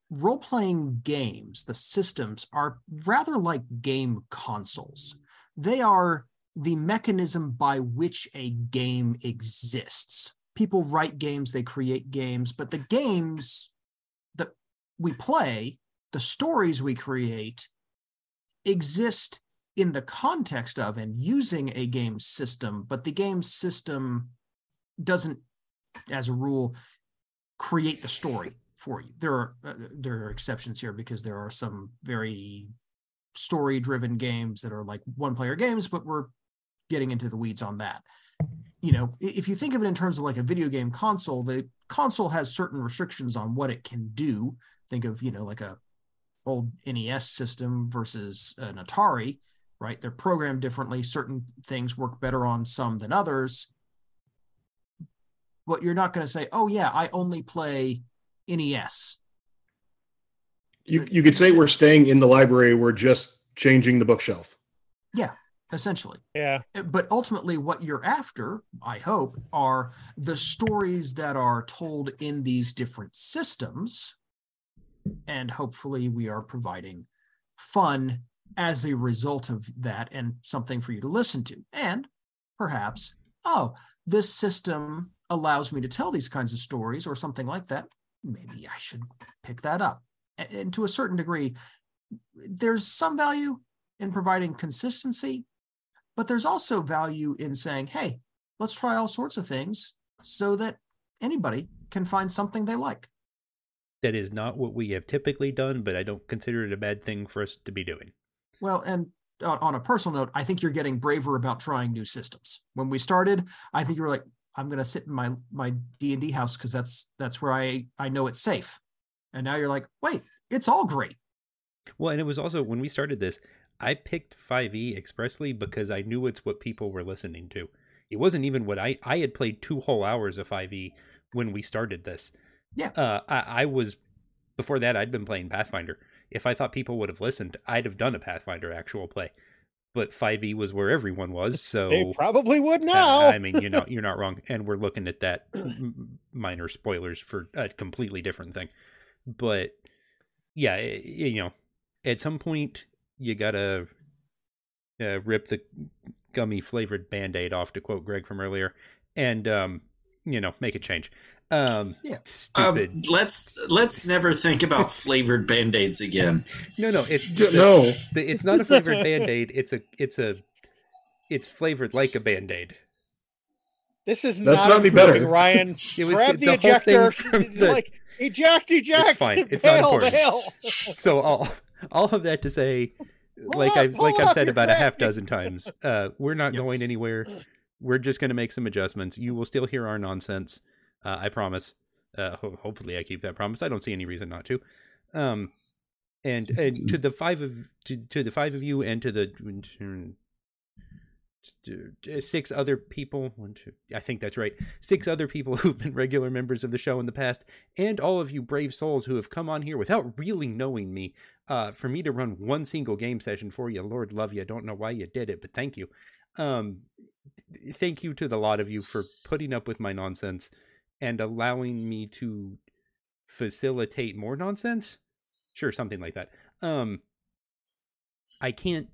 Role playing games, the systems are rather like game consoles. They are the mechanism by which a game exists. People write games, they create games, but the games that we play, the stories we create, exist in the context of and using a game system, but the game system doesn't, as a rule, create the story for you. There are uh, there are exceptions here because there are some very story driven games that are like one player games, but we're getting into the weeds on that. You know, if you think of it in terms of like a video game console, the console has certain restrictions on what it can do. Think of, you know, like a old NES system versus an Atari, right? They're programmed differently. Certain things work better on some than others. But you're not going to say, oh, yeah, I only play NES. You you could say we're staying in the library. We're just changing the bookshelf. Essentially. yeah, But ultimately, what you're after, I hope, are the stories that are told in these different systems. And hopefully, we are providing fun as a result of that and something for you to listen to. And perhaps, oh, this system allows me to tell these kinds of stories or something like that. Maybe I should pick that up. And to a certain degree, there's some value in providing consistency, but there's also value in saying, hey, let's try all sorts of things so that anybody can find something they like. that is not what we have typically done, but I don't consider it a bad thing for us to be doing. Well, and on a personal note, I think you're getting braver about trying new systems. When we started, I think you were like, I'm going to sit in my my D and D house because that's that's where I I know it's safe. And now you're like, wait, it's all great. Well, and it was also when we started this, I picked 5e expressly because I knew it's what people were listening to. It wasn't even what I I had played two whole hours of 5e when we started this. Yeah. Uh, I, I was before that I'd been playing Pathfinder. If I thought people would have listened, I'd have done a Pathfinder actual play. But 5e was where everyone was, so they probably would now. I mean, you know, you're not wrong, and we're looking at that minor spoilers for a completely different thing. But yeah, i- you know, at some point you gotta uh, rip the gummy flavored band aid off, to quote Greg from earlier, and um, you know, make a change. Um, Yeah. stupid. Um, let's let's never think about flavored band aids again. no, no, it's No, the, it's not a flavored band aid. It's a it's a it's flavored like a band aid. this is That's not not any improving, better. Ryan. It was Grab the the, ejector. from the- like eject, eject. It's fine. It's not important. bail. so all all of that to say like up, I've like I've said about a half dozen times, uh, we're not Yep. going anywhere. We're just going to make some adjustments. You will still hear our nonsense. Uh, I promise. Uh, ho- hopefully, I keep that promise. I don't see any reason not to. Um, and and to the five of to, to the five of you and to the to six other people one two i think that's right six other people who've been regular members of the show in the past and all of you brave souls who have come on here without really knowing me uh, for me to run one single game session for you. Lord love you. I don't know why you did it, but thank you. Um, thank you to the lot of you for putting up with my nonsense and allowing me to facilitate more nonsense. Sure, something like that. Um, I can't.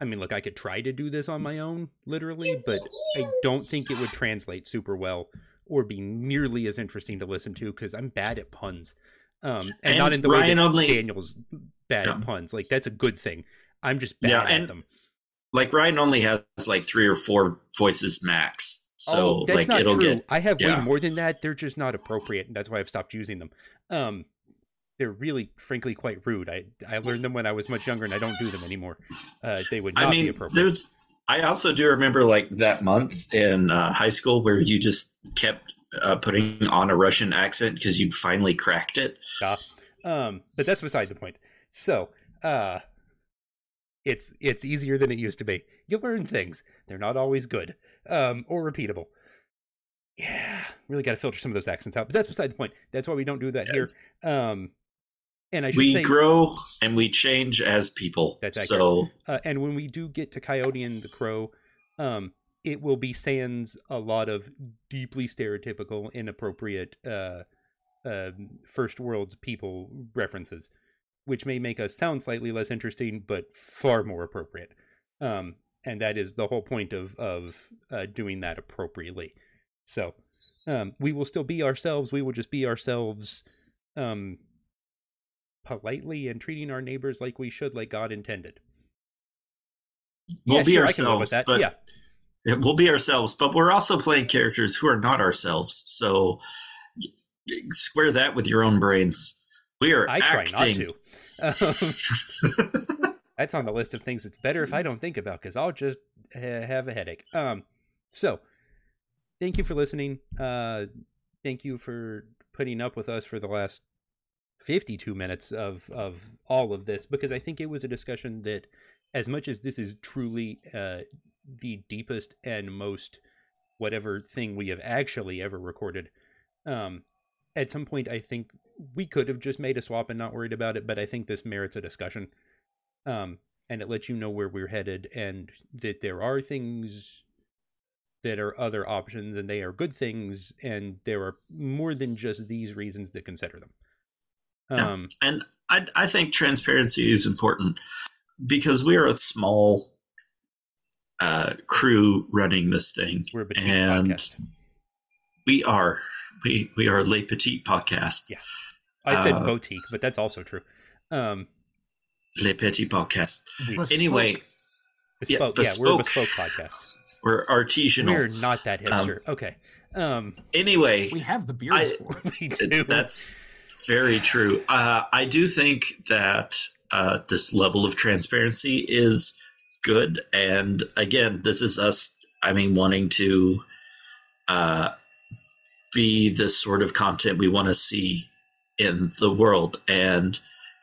I mean, look, I could try to do this on my own, literally, but I don't think it would translate super well or be nearly as interesting to listen to because I'm bad at puns. Um, and, And not in the way Ryan that only- Daniel's bad Yeah. at puns. Like that's a good thing. I'm just bad Yeah, at and- them. Like Ryan only has like three or four voices max, so oh, that's like not it'll true. get I have yeah. way more than that. They're just not appropriate, and that's why I've stopped using them. Um, they're really, frankly, quite rude. I I learned them when I was much younger, and I don't do them anymore. Uh, they would not I be mean, appropriate. there's. I also do remember like that month in uh, high school where you just kept uh, putting on a Russian accent because you'd finally cracked it. Yeah. Um, but that's beside the point. So, uh, it's it's easier than it used to be. You learn things. They're not always good um, or repeatable. Yeah, really got to filter some of those accents out. But that's beside the point. That's why we don't do that here. Um, and I we grow and we change as people. That's so uh, and when we do get to Coyote and the Crow, um, it will be sans a lot of deeply stereotypical, inappropriate uh, uh, first world's people references, which may make us sound slightly less interesting, but far more appropriate. Um, and that is the whole point of of uh, doing that appropriately. So um, we will still be ourselves. We will just be ourselves. Um, politely and treating our neighbors like we should, like God intended. we'll Yeah, be sure, I can live with ourselves, but yeah, we'll be ourselves, but we're also playing characters who are not ourselves. So square that with your own brains. We are I try acting. not to. Um, that's on the list of things it's better if I don't think about because I'll just ha- have a headache. Um, so thank you for listening. Uh, thank you for putting up with us for the last 52 minutes of of all of this because I think it was a discussion that as much as this is truly uh, the deepest and most whatever thing we have actually ever recorded um, at some point I think we could have just made a swap and not worried about it, but I think this merits a discussion. Um, and it lets you know where we're headed and that there are things that are other options and they are good things and there are more than just these reasons to consider them. Yeah. Um, and I, I think transparency is important because we are a small uh, crew running this thing, we're a boutique and podcast. we are we we are Le Petit podcast. Yeah. I said uh, boutique, but that's also true. Um, Le Petit podcast. Bespoke. Anyway, bespoke, yeah, we're a bespoke. bespoke podcast. we're artisanal. We're not that Um, hipster. okay. Um, anyway, We have the beers I- for. we It- do. That's very true. Uh, I do think that uh, this level of transparency is good. And again, this is us, I mean, wanting to uh, be the sort of content we want to see in the world. And,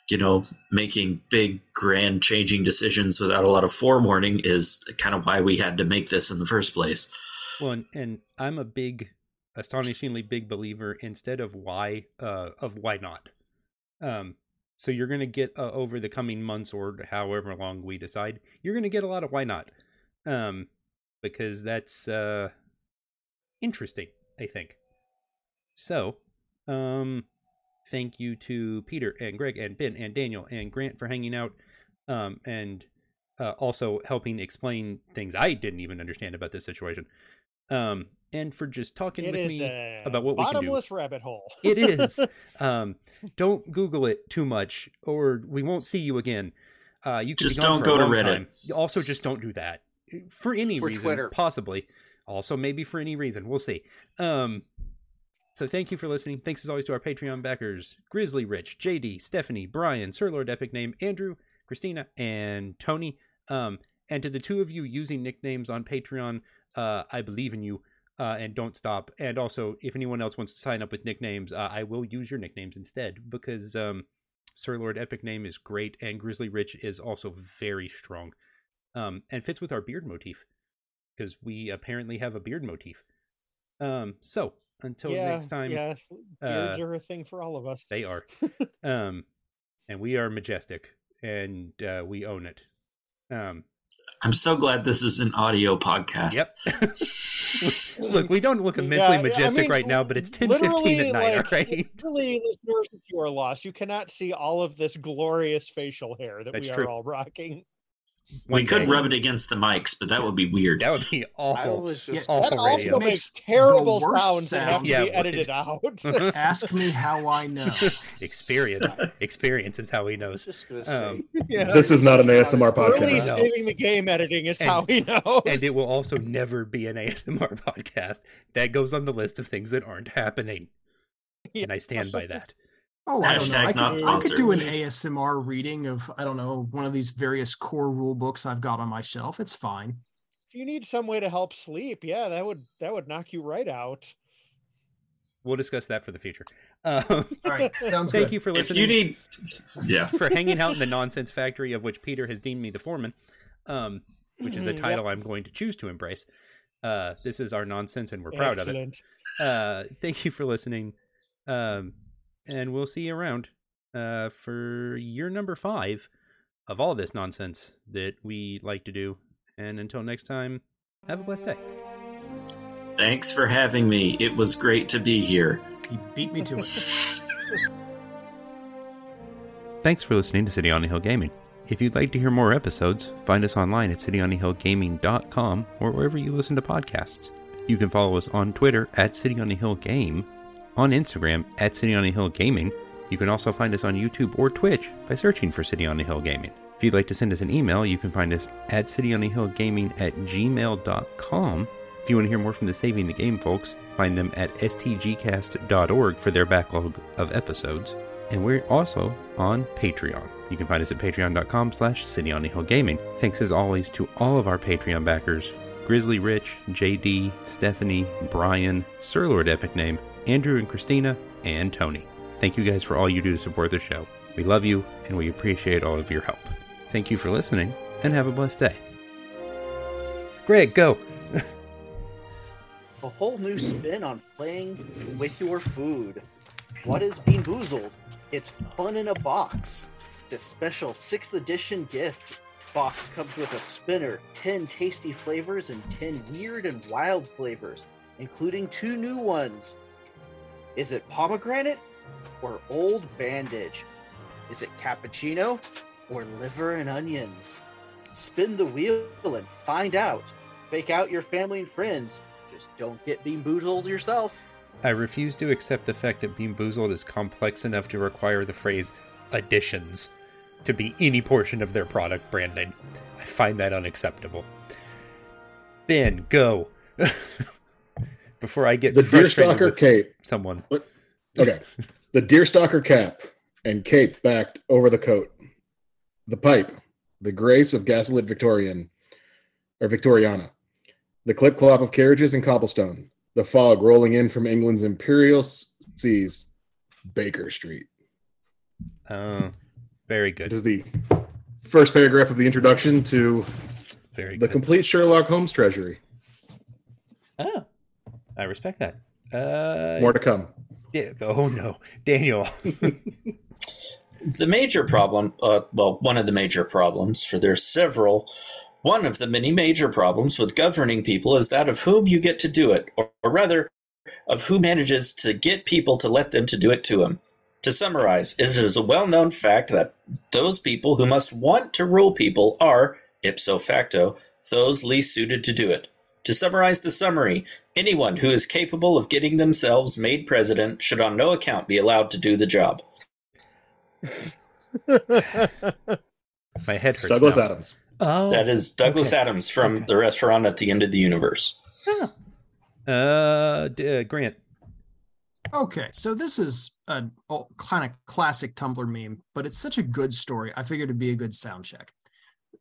you know, making big, grand, changing decisions without a lot of forewarning is kind of why we had to make this in the first place. Well, and, and I'm a big, astonishingly big believer instead of why, uh, of why not. Um, so you're going to get uh, over the coming months or however long we decide, you're going to get a lot of why not, um, because that's uh, interesting, I think. So, um, thank you to Peter and Greg and Ben and Daniel and Grant for hanging out, um, and uh, also helping explain things I didn't even understand about this situation um, and for just talking It with me about what we can do. bottomless rabbit hole. It is. um, don't Google it too much, or we won't see you again. Uh, you can Just don't go to Reddit. time. You Also, just don't do that for any For reason, Twitter. possibly. Also, maybe for any reason, we'll see. Um, so thank you for listening. Thanks as always to our Patreon backers: Grizzly Rich, JD, Stephanie, Brian, Sir Lord Epic Name, Andrew, Christina, and Tony. Um, and to the two of you using nicknames on Patreon, uh, I believe in you uh, and don't stop. And also, if anyone else wants to sign up with nicknames, uh, I will use your nicknames instead because um, Sir Lord Epic Name is great and Grizzly Rich is also very strong um, and fits with our beard motif because we apparently have a beard motif. Um, so until yeah, next time, yeah, beards uh, are a thing for all of us. they are. um, and we are majestic and uh, we own it. Um, I'm so glad this is an audio podcast. Yep. Look, we don't look immensely Yeah, I majestic mean, right now, but it's 10 15 at night, like, all right? Really, listeners, if you are lost, you cannot see all of this glorious facial hair that That's we true. are all rocking. One we could day. rub it against the mics, but that would be weird. That would be awful. was just Awful that radio. also Makes makes terrible worst sounds that have sound. to Yeah, be edited out. Ask me how I know. Experience. Experience is how he knows. just gonna say. Um, yeah. This is not an ASMR podcast. No. saving the game editing is And- how he knows. And it will also never be an ASMR podcast. That goes on the list of things that aren't happening. And I stand by that. Oh, I don't know. I could, I could do an ASMR reading of, I don't know, one of these various core rule books I've got on my shelf. It's fine. if you need some way to help sleep, yeah, that would that would knock you right out. we'll discuss that for the future. Um, All right, sounds thank good. you for If listening. you need, yeah, for hanging out in the nonsense factory of which Peter has deemed me the foreman, um, which is a Mhm, title I'm going to choose to embrace. Uh, this is our nonsense, and we're proud of it. Uh, thank you for listening, um, and we'll see you around uh, for year number five of all this nonsense that we like to do. And until next time, have a blessed day. thanks for having me. It was great to be here. He beat me to it. Thanks for listening to City on the Hill Gaming. If you'd like to hear more episodes, find us online at cityonthehillgaming.com or wherever you listen to podcasts. You can follow us on Twitter at City on the Hill Game, on Instagram at City on the Hill Gaming. You can also find us on YouTube or Twitch by searching for City on the Hill Gaming. If you'd like to send us an email, you can find us at cityonthehillgaming at gmail.com. If you want to hear more from the Saving the Game folks, find them at stgcast.org for their backlog of episodes. And we're also on Patreon. You can find us at patreon.com slash City on the Hill Gaming. Thanks as always to all of our Patreon backers, Grizzly Rich, JD, Stephanie, Brian, Sir Lord Epic Name, Andrew and Christina, and Tony. Thank you guys for all you do to support the show. We love you and we appreciate all of your help. Thank you for listening and have a blessed day. Greg, go. a whole new spin on playing with your food. What is Bean Boozled? It's fun in a box. This special 6th edition gift box comes with a spinner, 10 tasty flavors, and 10 weird and wild flavors, including two new ones. Is it pomegranate or old bandage? Is it cappuccino or liver and onions? Spin the wheel and find out. Fake out your family and friends. Just don't get bean boozled yourself. I refuse to accept the fact that Bean Boozled is complex enough to require the phrase additions to be any portion of their product branding. I find that unacceptable. Ben, go. Before I get The Deerstalker cape. someone. Okay. the Deerstalker cap and cape backed over the coat. The pipe. The grace of gaslit Victorian or Victoriana. The clip clop of carriages and cobblestone. The fog rolling in from England's imperial seas. Baker Street. Oh, very It good. is the first paragraph of the introduction to Very the good. complete Sherlock Holmes treasury. oh, I respect that. Uh, More to come. yeah, oh no, Daniel. The major problem, uh, well, one of the major problems, for there's several, one of the many major problems with governing people is that of whom you get to do it, or, or rather, of who manages to get people to let them to do it to him. To summarize, it is a well-known fact that those people who must want to rule people are, ipso facto, those least suited to do it. To summarize the summary, anyone who is capable of getting themselves made president should on no account be allowed to do the job. My head hurts. Douglas now. Adams. Oh, That is Douglas okay. Adams from Okay. the restaurant at the end of the universe. Uh, d- uh, Grant. Okay, so this is a kind of classic Tumblr meme, but it's such a good story. I figured it'd be a good sound check.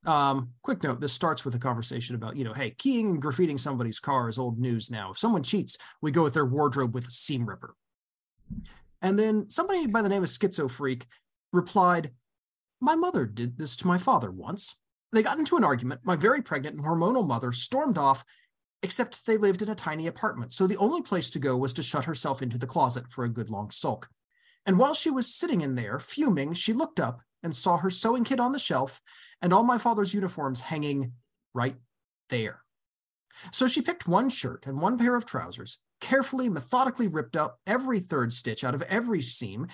Um, quick note: this starts with a conversation about, you know, hey, keying and graffitiing somebody's car is old news now. If someone cheats, we go with their wardrobe with a seam ripper. And then somebody by the name of Schizo Freak replied, "My mother did this to my father once. They got into an argument. My very pregnant and hormonal mother stormed off except they lived in a tiny apartment, so the only place to go was to shut herself into the closet for a good long sulk. And while she was sitting in there, fuming, she looked up and saw her sewing kit on the shelf and all my father's uniforms hanging right there. So she picked one shirt and one pair of trousers, carefully, methodically ripped up every third stitch out of every seam,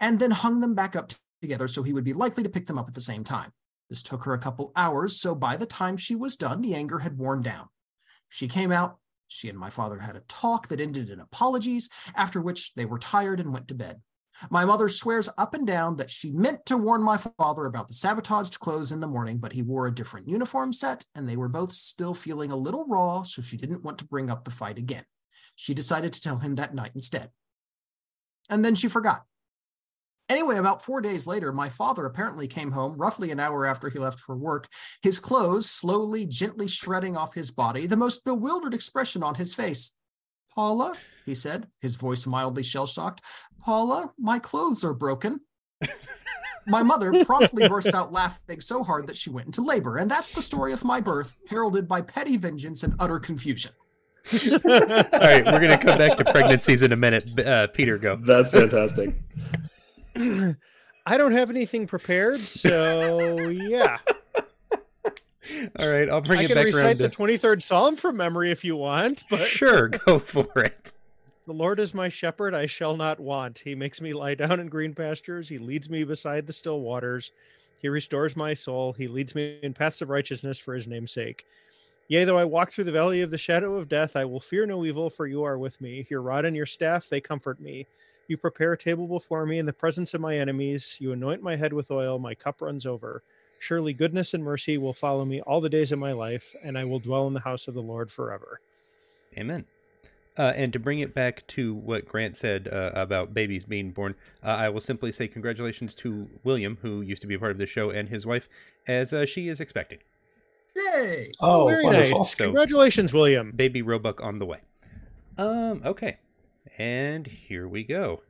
and then hung them back up together so he would be likely to pick them up at the same time. This took her a couple hours, so by the time she was done, the anger had worn down. She came out. She and my father had a talk that ended in apologies, after which they were tired and went to bed. My mother swears up and down that she meant to warn my father about the sabotaged clothes in the morning, but he wore a different uniform set and they were both still feeling a little raw, so she didn't want to bring up the fight again. She decided to tell him that night instead. And then she forgot. Anyway, about four days later, my father apparently came home roughly an hour after he left for work, his clothes slowly, gently shredding off his body, the most bewildered expression on his face. Paula, he said, his voice mildly shell shocked. Paula, my clothes are broken. my mother promptly burst out laughing so hard that she went into labor. And that's the story of my birth, heralded by petty vengeance and utter confusion. All right, we're gonna come back to pregnancies in a minute. Uh, Peter, go. That's fantastic. I don't have anything prepared, so yeah. All right, I'll bring I it back around. I can recite the 23rd Psalm from memory if you want, but Sure, go for it. the Lord is my shepherd, I shall not want. He makes me lie down in green pastures. He leads me beside the still waters. He restores my soul. He leads me in paths of righteousness for his name's sake. Yea, though I walk through the valley of the shadow of death, I will fear no evil, for you are with me. Your rod and your staff, they comfort me. You prepare a table before me in the presence of my enemies. You anoint my head with oil, my cup runs over. Surely goodness and mercy will follow me all the days of my life, and I will dwell in the house of the Lord forever. Amen. Uh, and to bring it back to what Grant said uh, about babies being born, uh, I will simply say congratulations to William, who used to be a part of the show, and his wife, as uh, she is expecting. Yay! Oh, Very wonderful. nice. So- Congratulations, William. Baby Roebuck on the way. Um, okay. And here we go.